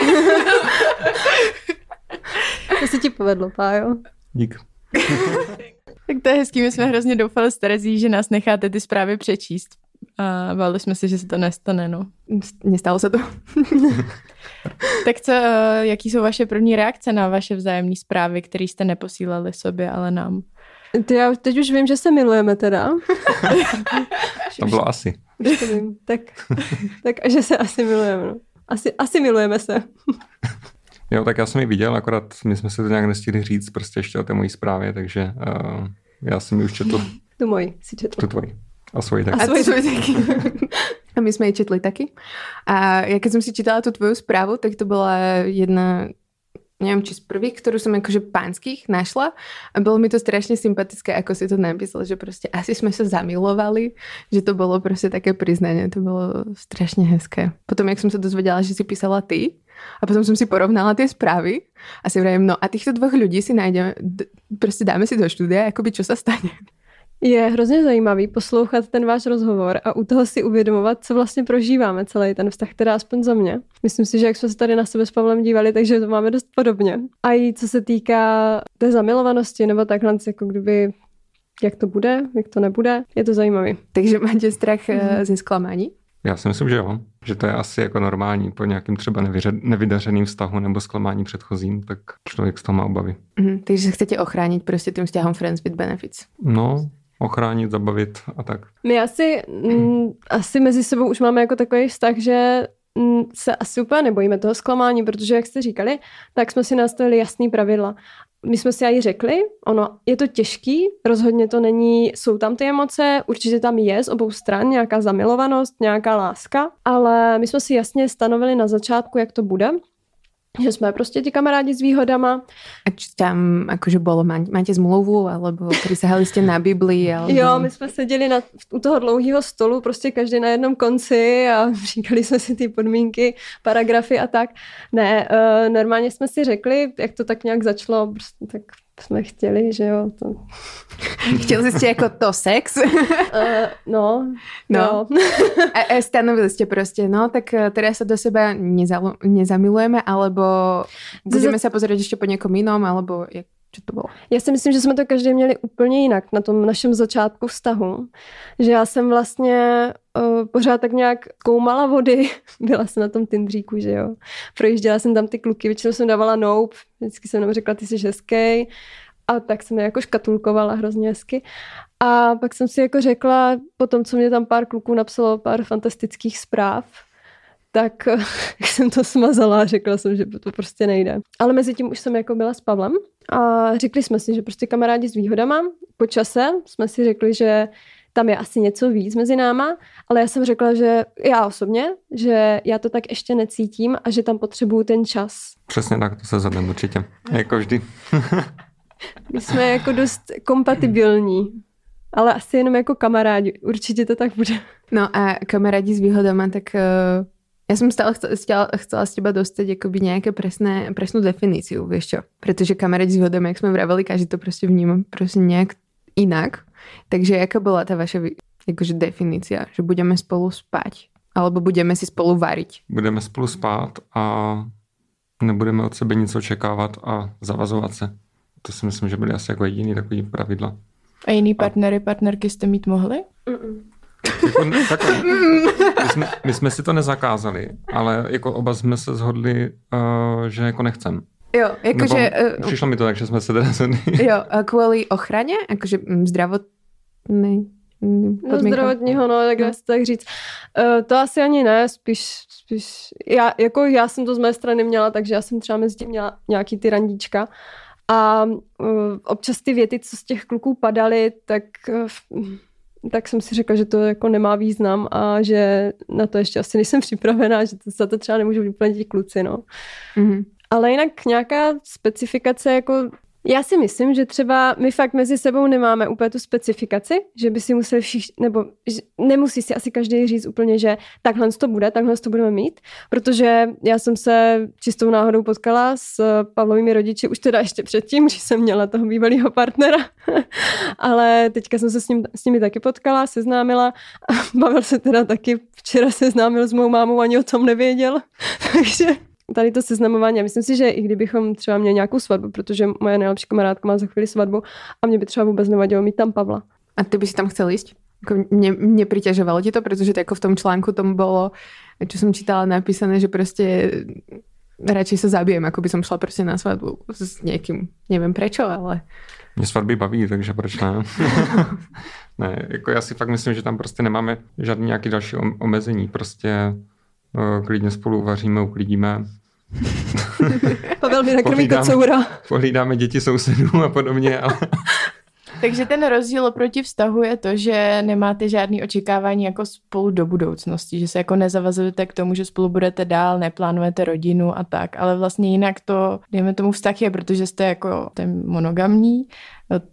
To se ti povedlo, Pájo. Dík. Tak to je hezký, my jsme hrozně doufali s Terezí, že nás necháte ty zprávy přečíst. A báli jsme si, že se to nestane, no. Nestalo se to. Tak co, eh, jaký jsou vaše první reakce na vaše vzájemné zprávy, které jste neposílali sobě, ale nám? Ty, já teď už vím, že se milujeme teda. To bylo asi. Už to vím. Tak, tak a že se asi milujeme. No. Asi, asi milujeme se. Jo, tak já jsem ji viděl, akorát my jsme si to nějak nestihli říct prostě ještě o té mojí zprávě, takže uh, já jsem ji už četl, Tu moji si četl. tu tvoji. A svoji tak. A svoji svoji taky. A my jsme ji četli taky. A ja keď som si čítala tú tvoju správu, tak to bola jedna neviem, či z prvých, ktorú som akože pánskych našla a bolo mi to strašne sympatické, ako si to napísal, že proste asi sme sa zamilovali, že to bolo proste také priznanie, to bolo strašne hezké. Potom, jak som sa dozvedela, že si písala ty a potom som si porovnala tie správy a si vravím, no a týchto dvoch ľudí si nájdeme, d- proste dáme si do štúdia, akoby čo sa stane. Je hrozně zajímavý poslouchat ten váš rozhovor a u toho si uvědomovat, co vlastně prožíváme celý ten vztah, teda aspoň za mě. Myslím si, že jak jsme se tady na sebe s Pavlem dívali, takže to máme dost podobně. A i co se týká té zamilovanosti nebo takhle, jako kdyby jak to bude, jak to nebude, je to zajímavý. Takže máte strach mm. ze sklamání? Já si myslím, že jo. Že to je asi jako normální po nějakým třeba nevyře- nevydařeným vztahu nebo zklamání předchozím, tak člověk z toho má obavy. Mhm, takže se chcete ochránit prostě tím vzťahom Friends with Benefits. No, ochránit, zabavit a tak. My asi, mm, asi mezi sebou už máme jako takový vztah, že mm, se asi úplně nebojíme toho zklamání, protože jak jste říkali, tak jsme si nastavili jasný pravidla. My jsme si i řekli, ono je to těžký, rozhodně to není, jsou tam ty emoce, určitě tam je z obou stran nějaká zamilovanost, nějaká láska, ale my jsme si jasně stanovili na začátku, jak to bude, že jsme prostě ti kamarádi s výhodama, A či tam akože bolo, má- máte zmluvu, alebo prisahali ste na Biblii, alebo... Jo, my jsme seděli na, u toho dlouhého stolu, prostě každý na jednom konci a říkali jsme si ty podmínky, paragrafy a tak. Ne, uh, normálně jsme si řekli, jak to tak nějak začalo, prostě, tak jsme chtěli, že jo. To, Chtěli ste ako to sex? uh, no, No. no. A, a stanovili ste proste, no tak eh, teraz sa do nezalo, nezamilujeme, alebo budeme sa pozrieť ešte po niekom inom, alebo jak, čo to bolo? Já si myslím, že jsme to každý měli úplně jinak na tom našem začátku vztahu. Že já jsem vlastně uh, pořád tak nějak koumala vody. Byla jsem na tom Tindříku, že jo. Projížděla jsem tam ty kluky, většinou jsem dávala nope. Vždycky jsem nám řekla, ty jsi hezký. A tak jsem je jako škatulkovala hrozně hezky. A pak jsem si jako řekla, po tom, co mě tam pár kluků napsalo pár fantastických zpráv, tak jsem to smazala a řekla jsem, že to prostě nejde. Ale mezi tím už jsem jako byla s Pavlem a řekli jsme si, že prostě kamarádi s výhodama. Po čase jsme si řekli, že tam je asi něco víc mezi náma, ale já jsem řekla, že já osobně, že já to tak ještě necítím a že tam potřebuju ten čas. Přesně tak, to se zhodneme určitě. Jako vždy. My jsme jako dost kompatibilní, ale asi jenom jako kamarádi. Určitě to tak bude. No a kamarádi s výhodama, tak uh, ja som stále chcela, chcela, chcela z teba dostať akoby nejaké presné, presnú definíciu, vieš čo? Pretože kamarádi s výhodama, jak sme vraveli, každý to proste vníma proste nejak inak. Takže jaká bola tá vaša vy- akože definícia? Že budeme spolu spať? Alebo budeme si spolu variť? Budeme spolu spát a nebudeme od sebe nic očekávat a zavazovat se. To si myslím, že byly asi jako jediný takový pravidla. A jiný partnery, partnerky jste mít mohli? Jako, takhle, my, jsme, my jsme si to nezakázali, ale jako oba jsme se shodli, uh, že jako nechcem. Jo, akože... Nebo Uh, Přišlo mi to tak, že jsme se teda shodli. jo, a kvôli ochrane? Akože mm, zdravotnej? mm, No, zdravotního, no, tak No. dá se tak říct. Uh, to asi ani ne, spíš, spíš já, jako já jsem to z mé strany měla, takže já jsem třeba mezi tím měla nějaký ty randíčka. A uh, občas ty věty, co z těch kluků padaly, tak, uh, tak jsem si řekla, že to jako nemá význam a že na to ještě asi nejsem připravená, že to, za to třeba nemůžou vyplnit kluci, no. Mhm. Ale jinak nějaká specifikace, jako já si myslím, že třeba my fakt mezi sebou nemáme úplně tu specifikaci, že by si museli všichni, nebo že nemusí si asi každý říct úplně, že takhle to bude, takhle to budeme mít, protože já jsem se čistou náhodou potkala s Pavlovými rodiči už teda ještě předtím, když jsem měla toho bývalého partnera, ale teďka jsem se s, ním, s nimi taky potkala, seznámila a Pavel se teda taky včera seznámil s mou mámou, ani o tom nevěděl, takže tady to seznamování. Já myslím si, že i kdybychom třeba měli nějakou svatbu, protože moje nejlepší kamarádka má za chvíli svatbu a mě by třeba vůbec nevadilo mít tam Pavla. A ty by si tam chcel ísť? Ako ne, nepriťažovalo ti to? Pretože to ako v tom článku tom bolo, čo som čítala napísané, že proste radšej sa zabijem, ako by som šla proste na svadbu s niekým. Neviem prečo, ale... Mě svatby baví, takže proč ne? ne, jako já si fakt myslím, že tam prostě nemáme žádný nějaký další om- omezení. Prostě klidně spolu uvaříme, uklidíme, Pavel mi nakrmí kocoura. pohlídáme děti sousedů a podobně, ale Takže ten rozdíl oproti vztahu je to, že nemáte žádný očekávání jako spolu do budoucnosti, že se jako nezavazujete k tomu, že spolu budete dál, neplánujete rodinu a tak, ale vlastně jinak to, dejme tomu vztah je, protože jste jako ten monogamní,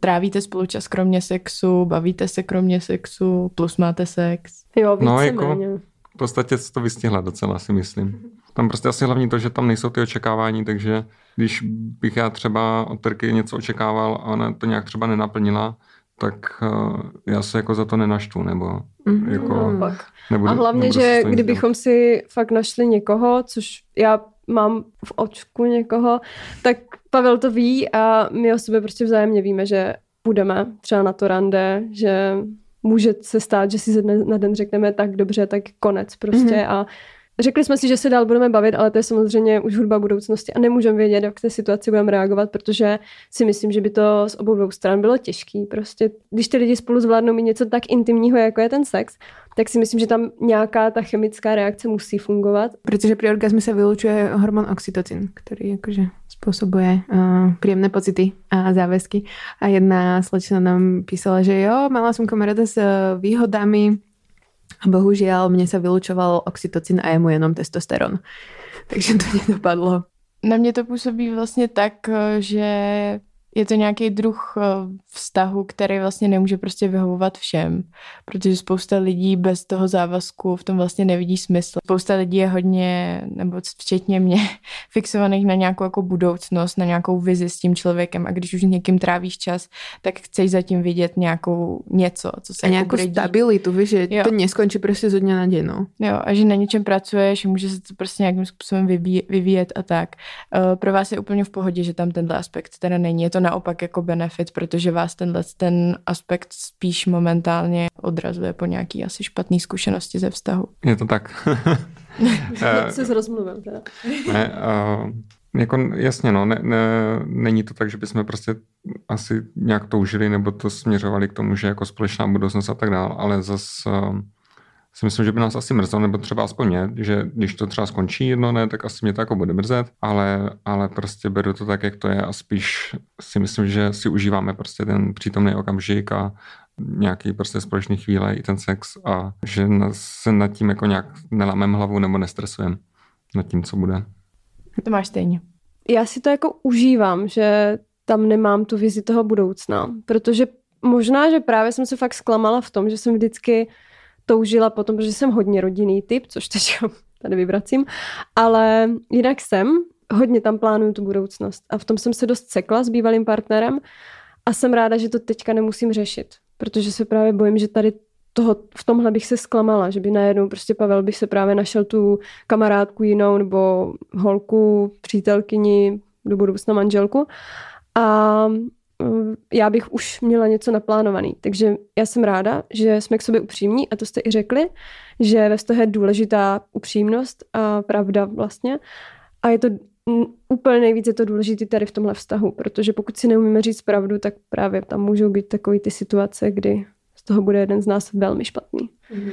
trávíte spolu čas kromě sexu, bavíte se kromě sexu, plus máte sex. Jo, No, víceméně. jako- v podstatě to vystihla docela, si myslím. Tam prostě asi hlavní to, že tam nejsou ty očekávání, takže když bych já třeba od Terky něco očekával a ona to nějak třeba nenaplnila, tak uh, já se jako za to nenaštvu, nebo Mhm. jako Naopak. nebudu, A hlavně, nebudu že kdybychom si fakt našli někoho, což já mám v očku někoho, tak Pavel to ví a my o sobě prostě vzájemně víme, že půjdeme třeba na to rande, že může se stát, že si ze dne na den řekneme tak dobře, tak konec prostě Mhm. a Řekli jsme si, že se dál budeme bavit, ale to je samozřejmě už hudba budoucnosti a nemůžeme vědět, jak v té situaci budeme reagovat, protože si myslím, že by to z obou dvou stran bylo těžký. Prostě, když ty lidi spolu zvládnou mít něco tak intimního, jako je ten sex, tak si myslím, že tam nějaká ta chemická reakce musí fungovat. Pretože pri orgazme sa vylučuje hormón oxytocin, ktorý akože spôsobuje uh, príjemné pocity a záväzky. A jedna slečna nám písala, že jo, mala som kamaráda s uh, výhodami a bohužiaľ mne sa vylučoval oxytocin a jemu jenom testosteron. Takže to nedopadlo. Na mě to působí vlastně tak, eh, že je to nějaký druh eh, vztahu, který vlastně nemůže prostě vyhovovat všem, protože spousta lidí bez toho závazku v tom vlastně nevidí smysl. Spousta lidí je hodně, nebo včetně mě, fixovaných na nějakou jako budoucnost, na nějakou vizi s tím člověkem a když už někým trávíš čas, tak chceš zatím vidět nějakou něco, co se A jako bude dít. stabilitu, vieš, že Jo. to neskončí proste zo dňa na deň. No. Jo, a že na něčem pracuješ, může se to prostě nějakým způsobem vyvíjet, a tak. Uh, pro vás je úplně v pohodě, že tam tenhle aspekt teda není. Je to naopak jako benefit, protože vás tenhle ten aspekt spíš momentálně odrazuje po nějaký asi špatný zkušenosti ze vztahu. Je to tak. Eh, se rozmluvil teda. ne, uh, jako jasně, no, ne, ne, není to tak, že bychom prostě asi nějak toužili nebo to směřovali k tomu, že jako společná budoucnost a tak dále, ale zas uh, si myslím, že by nás asi mrzelo, nebo třeba aspoň mě, že když to třeba skončí jedno ne, tak asi mě to jako bude mrzet, ale, ale prostě beru to tak, jak to je a spíš si myslím, že si užíváme prostě ten přítomný okamžik a nějaký prostě společný chvíle i ten sex a že se nad tím jako nějak nelámem hlavu nebo nestresujeme nad tím, co bude. To máš stejně. já si to jako užívám, že tam nemám tu vizi toho budoucna, protože možná, že právě jsem se fakt zklamala v tom, že jsem vždycky toužila potom, protože jsem hodně rodinný typ, což teď tady vyvracím, ale jinak jsem, hodně tam plánuju tu budoucnost. A v tom jsem se dost sekla s bývalým partnerem a jsem ráda, že to teďka nemusím řešit, protože se právě bojím, že tady toho, v tomhle bych se zklamala, že by najednou prostě Pavel by se právě našel tu kamarádku jinou nebo holku, přítelkyni, do budoucna manželku. A já bych už měla něco naplánovaný. Takže já jsem ráda, že jsme k sobě upřímní a to jste i řekli, že ve vztahu je důležitá upřímnost a pravda vlastně. A je to mm, úplně nejvíc je to důležité tady v tomhle vztahu, protože pokud si neumíme říct pravdu, tak právě tam můžou být takové ty situace, kdy z toho bude jeden z nás velmi špatný. Mm-hmm.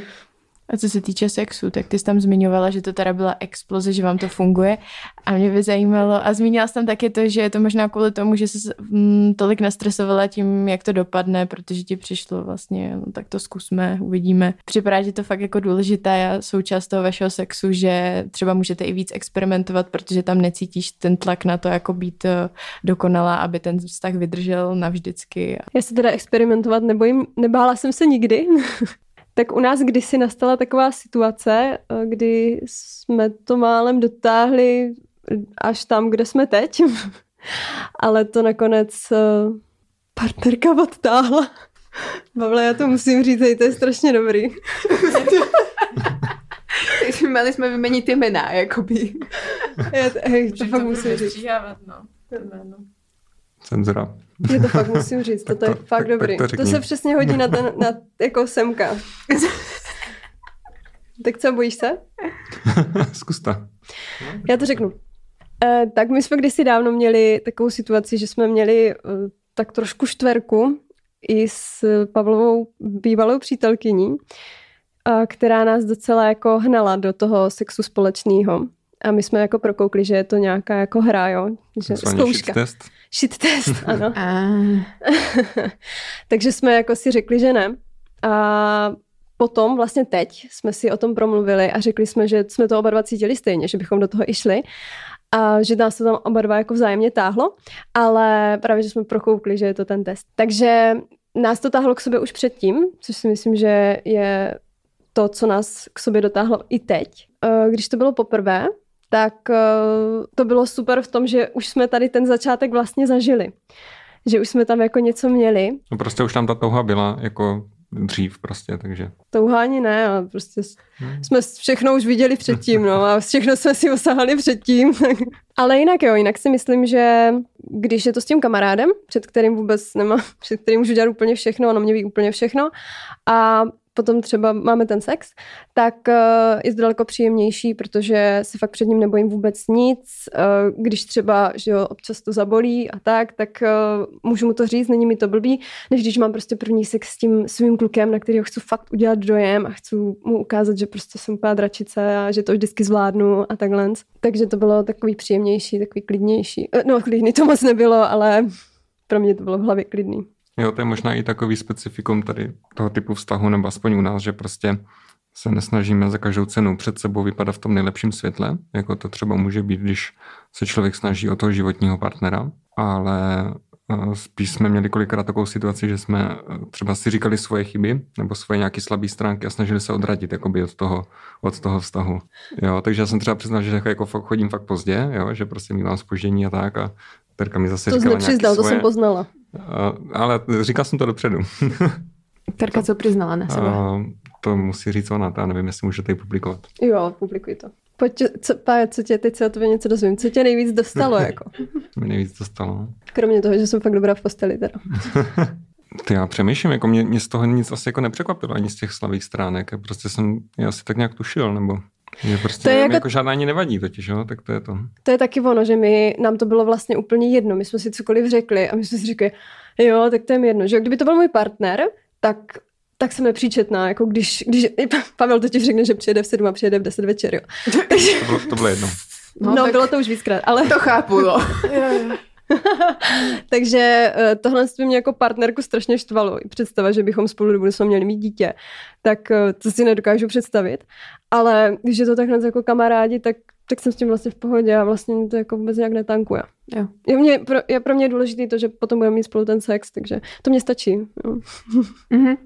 A co se týče sexu, tak ty jsi tam zmiňovala, že to teda byla exploze, že vám to funguje. A mě by zajímalo, a zmínila jsi tam taky to, že je to možná kvůli tomu, že jsi mm, tolik nastresovala tím, jak to dopadne, protože ti přišlo vlastně, no tak to zkusme, uvidíme. Připadá, že to fakt jako důležitá součást toho vašeho sexu, že třeba můžete i víc experimentovat, protože tam necítíš ten tlak na to, jako být eh, dokonalá, aby ten vztah vydržel navždycky. Já se teda experimentovat nebojím, nebála jsem se nikdy. Tak u nás kdysi nastala taková situace, eh, kdy jsme to málem dotáhli až tam, kde jsme teď, ale to nakonec eh, partnerka odtáhla. Pavle, já to musím říct, to je strašně dobrý. Takže měli jsme vyměnit ty jména, jakoby. Já to, hej, to fakt musím říct. no. Cenzura. Je to fakt musím říct, to, to je fakt tak, dobrý. Tak to, to se přesně hodí na ten, na, jako semka. tak co, bojíš se? Zkus to. Já to řeknu. E, tak my jsme kdysi dávno měli takovou situaci, že jsme měli e, tak trošku štverku i s Pavlovou bývalou přítelkyní, a která nás docela jako hnala do toho sexu společného. A my jsme jako prokoukli, že je to nějaká jako hra, jo. Že, zkouška. test. Shit test, ano. Takže jsme jako si řekli, že ne. A potom vlastně teď jsme si o tom promluvili a řekli jsme, že jsme to oba dva cítili stejně, že bychom do toho išli a že nás to tam oba dva jako vzájemně táhlo, ale právě, že jsme prokoukli, že je to ten test. Takže nás to táhlo k sobě už předtím, což si myslím, že je to, co nás k sobě dotáhlo i teď. Eh, když to bylo poprvé, tak uh, to bylo super v tom, že už jsme tady ten začátek vlastně zažili. Že už jsme tam jako něco měli. No prostě už tam ta touha byla jako dřív prostě, takže. Touha ani ne, ale prostě hmm. jsme všechno už viděli předtím, no a všechno jsme si osahali předtím. ale jinak jo, jinak si myslím, že když je to s tím kamarádem, před kterým vůbec nemá, před kterým můžu dělat úplně všechno, ono mě ví úplně všechno a potom třeba máme ten sex, tak uh, je to daleko příjemnější, protože se fakt před ním nebojím vůbec nic. Uh, když třeba, že jo, občas to zabolí a tak, tak uh, můžu mu to říct, není mi to blbý, než když mám prostě první sex s tím svým klukem, na kterého chci fakt udělat dojem a chci mu ukázat, že prostě jsem úplná dračice a že to vždycky zvládnu a takhle. Takže to bylo takový příjemnější, takový klidnější. No, klidný to moc nebylo, ale pro mě to bylo v hlavě klidný. Jo, to je možná i takový specifikum tady toho typu vztahu, nebo aspoň u nás, že prostě se nesnažíme za každou cenu před sebou vypadat v tom nejlepším světle, jako to třeba může být, když se člověk snaží o toho životního partnera, ale eh, spíš jsme měli kolikrát takovou situaci, že jsme eh, třeba si říkali svoje chyby nebo svoje nějaké slabé stránky a snažili se odradit jakoby od toho, od toho vztahu. Jo, takže já jsem třeba přiznal, že jako chodím fakt pozdě, jo, že prostě mívám spoždění a tak a Terka mi zase to říkala nepřiznal, svoje... to jsem poznala. Uh, ale říkal jsem to dopředu. Terka co přiznala na sebe? Uh, to musí říct ona, to já nevím, jestli můžete ji publikovat. Jo, publikuj to. Pojď, co, pá, co tě, teď se o tobě něco dozvím. Co tě nejvíc dostalo, jako? mě nejvíc dostalo. Kromě toho, že jsem fakt dobrá v posteli, teda. Ty já přemýšlím, jako mě, mě z toho nic asi jako nepřekvapilo, ani z těch slabých stránek. Prostě jsem, já si tak nějak tušil, nebo je prostě to je jako, jako žádná ani nevadí totiž, jo? tak to je to. To je taky ono, že my, nám to bylo vlastně úplně jedno, my jsme si cokoliv řekli a my jsme si řekli, jo, tak to je mi jedno, že kdyby to byl můj partner, tak tak jsem nepříčetná, jako když, když Pavel totiž řekne, že přijede v 7 a přijede v 10 večer, jo. to, bylo, to bylo jedno. No, no bylo to už víckrát, ale... To chápu, no. Takže eh, tohle by mě jako partnerku strašně štvalo. I představa, že bychom spolu do budoucna měli mít dítě, tak eh, to si nedokážu představit. Ale když je to takhle jako kamarádi, tak, tak jsem s tím vlastně v pohodě a vlastně to jako vůbec nějak netankuje. Jo. Je, mě, pro, je pro mě důležité to, že potom budeme mít spolu ten sex, takže to mě stačí. Jo. Mm-hmm.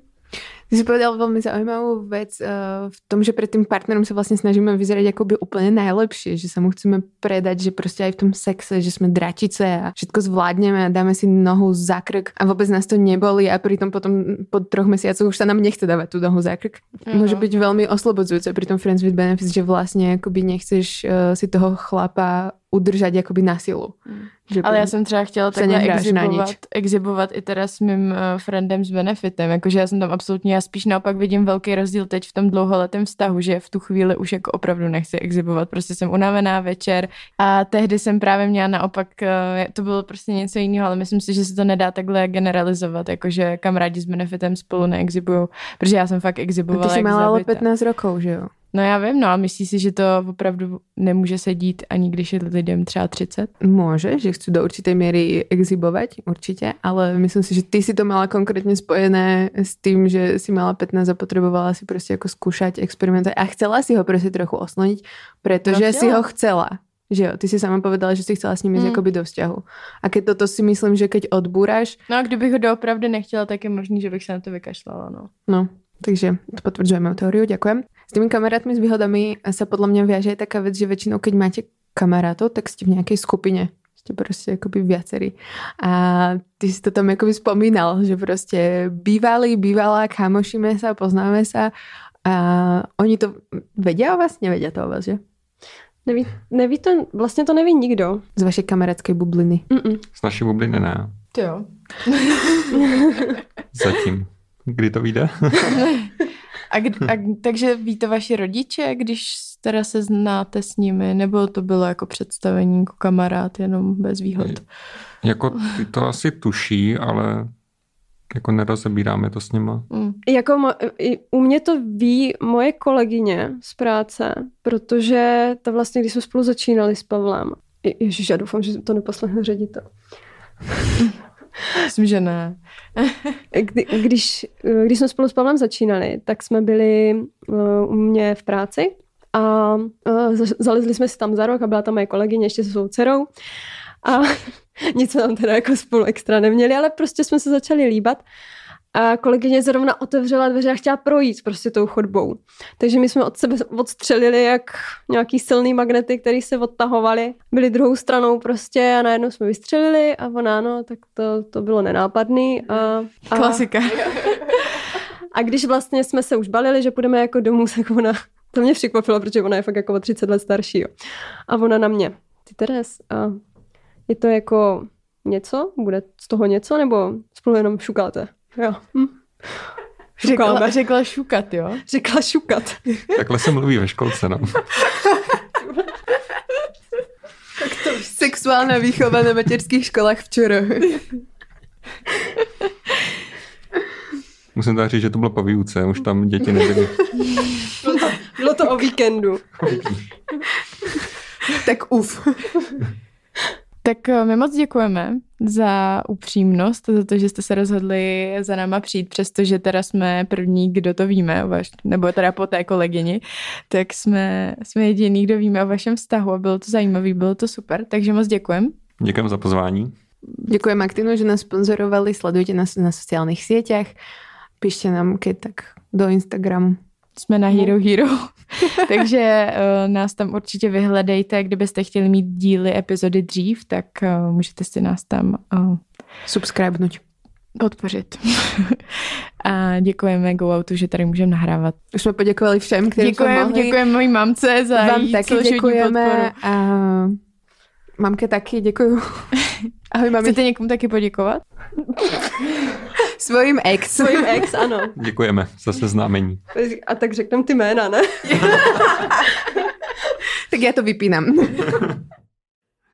Ty si povedal veľmi zaujímavú vec uh, v tom, že pred tým partnerom sa vlastne snažíme vyzerať akoby úplne najlepšie, že sa mu chceme predať, že proste aj v tom sexe, že sme dračice a všetko zvládneme a dáme si nohu za krk a vôbec nás to neboli a pritom potom po troch mesiacoch už sa nám nechce dávať tú nohu za krk. Uh-huh. Môže byť veľmi oslobodzujúce pri tom Friends with Benefits, že vlastne akoby nechceš uh, si toho chlapa udržať akoby na silu. Mm. Že Ale já jsem třeba chtěla takhle exibovat, exibovat i teda s mým uh, friendem s benefitem, jakože já jsem tam absolutně, já spíš naopak vidím velký rozdíl teď v tom dlouholetém vztahu, že v tu chvíli už jako opravdu nechci exibovat, prostě jsem unavená večer a tehdy jsem právě měla naopak, uh, to bylo prostě něco jiného, ale myslím si, že se to nedá takhle generalizovat, jakože kamarádi s benefitem spolu neexibují, protože já jsem fakt exibovala. Ty jsi měla ale 15 rokov, že jo? No já vím, no a myslíš si, že to opravdu nemůže se dít ani když je lidem třeba 30? Může, že chci do určité míry exibovat, určitě, ale myslím si, že ty si to mala konkrétně spojené s tím, že si mala 15 a potřebovala si prostě jako zkoušet, experimentovat a chcela si ho prostě trochu oslonit, protože no, si ho chcela. Že jo, ty si sama povedala, že si chcela s ním jít mm. do vzťahu. A keď toto si myslím, že keď odbúraš... No a kdybych ho doopravdy nechtěla, tak je možný, že bych se na to vykašlala, no. No, takže potvrdzujeme teóriu, ďakujem. S tými kamarátmi, s výhodami sa podľa mňa viaže aj taká vec, že väčšinou, keď máte kamarátov, tak ste v nejakej skupine. Ste proste akoby viacerí. A ty si to tam akoby spomínal, že proste bývali, bývala, kamošíme sa, poznáme sa a oni to vedia o vás? Nevedia to o vás, že? Neví, neví to, vlastně to neví nikdo. Z vaší kamarádské bubliny. Mm-mm. Z naší bubliny ne. Jo. Zatím. Kdy to vyjde? a, a, takže ví to vaši rodiče, když teda se znáte s nimi, nebo to bylo jako představení jako kamarád jenom bez výhod? Jako ty to asi tuší, ale jako nerozebíráme to s nima. Mm. Jako mo- u mě to ví moje kolegyně z práce, protože to vlastně, když jsme spolu začínali s Pavlem, Je- Ježíš, já doufám, že to neposlechne ředitel. Myslím, že ne. Kdy, když, když jsme spolu s Pavlem začínali, tak jsme byli uh, u mě v práci a zalezli jsme si tam za rok a byla tam moje kolegyně ještě se svou dcerou. A nic jsme tam teda jako spolu extra neměli, ale prostě jsme se začali líbat. A kolegyně zrovna otevřela dveře a chtěla projít prostě tou chodbou. Takže my jsme od sebe odstřelili jak nějaký silný magnety, který se odtahovali. Byli druhou stranou prostě a najednou jsme vystřelili a ona no, tak to, to bylo nenápadný. A, a, Klasika. A když vlastně jsme se už balili, že půjdeme jako domů, tak ona, to mě překvapilo, protože ona je fakt jako o 30 let starší. Jo. A ona na mě, ty Teres, a je to jako něco? Bude z toho něco? Nebo spolu jenom šukáte? Jo. Hm. Řekla, řekla šukat, jo? Řekla šukat. Takhle se mluví ve školce, no. tak to sexuální výchova na mateřských školách včera. Musím tak říct, že to bylo po výuce, už tam děti nebyly. Bylo to, bylo to o víkendu. tak uf. Tak eh, my moc děkujeme za upřímnost, za to, že jste se rozhodli za náma přijít, přestože teda jsme první, kdo to víme, o vaš, nebo teda po té kolegyni, tak jsme, jsme jediný, kdo víme o vašem vztahu a bylo to zajímavé, bylo to super, takže moc děkujeme. Děkujeme za pozvání. Děkujeme Aktinu, že nás sponzorovali, sledujte nás na sociálních sítích, píšte nám keď tak do Instagramu. Jsme na Hero Hero, takže uh, nás tam určitě vyhledejte. Kdybyste chtěli mít díly epizody dřív, tak uh, můžete si nás tam uh, subscribenout. Podpořit. a děkujeme Go Outu, že tady můžeme nahrávat. Už jsme poděkovali všem, kteří děkujeme, mohli. Děkujeme mojí mamce za Vám taky děkujeme. A mamke taky děkuju. Ahoj, mami. Chcete někomu taky poděkovat? Svojím ex. Svojím ex, ano. Děkujeme za seznámení. A tak řekneme ty jména, ne? tak já to vypínám.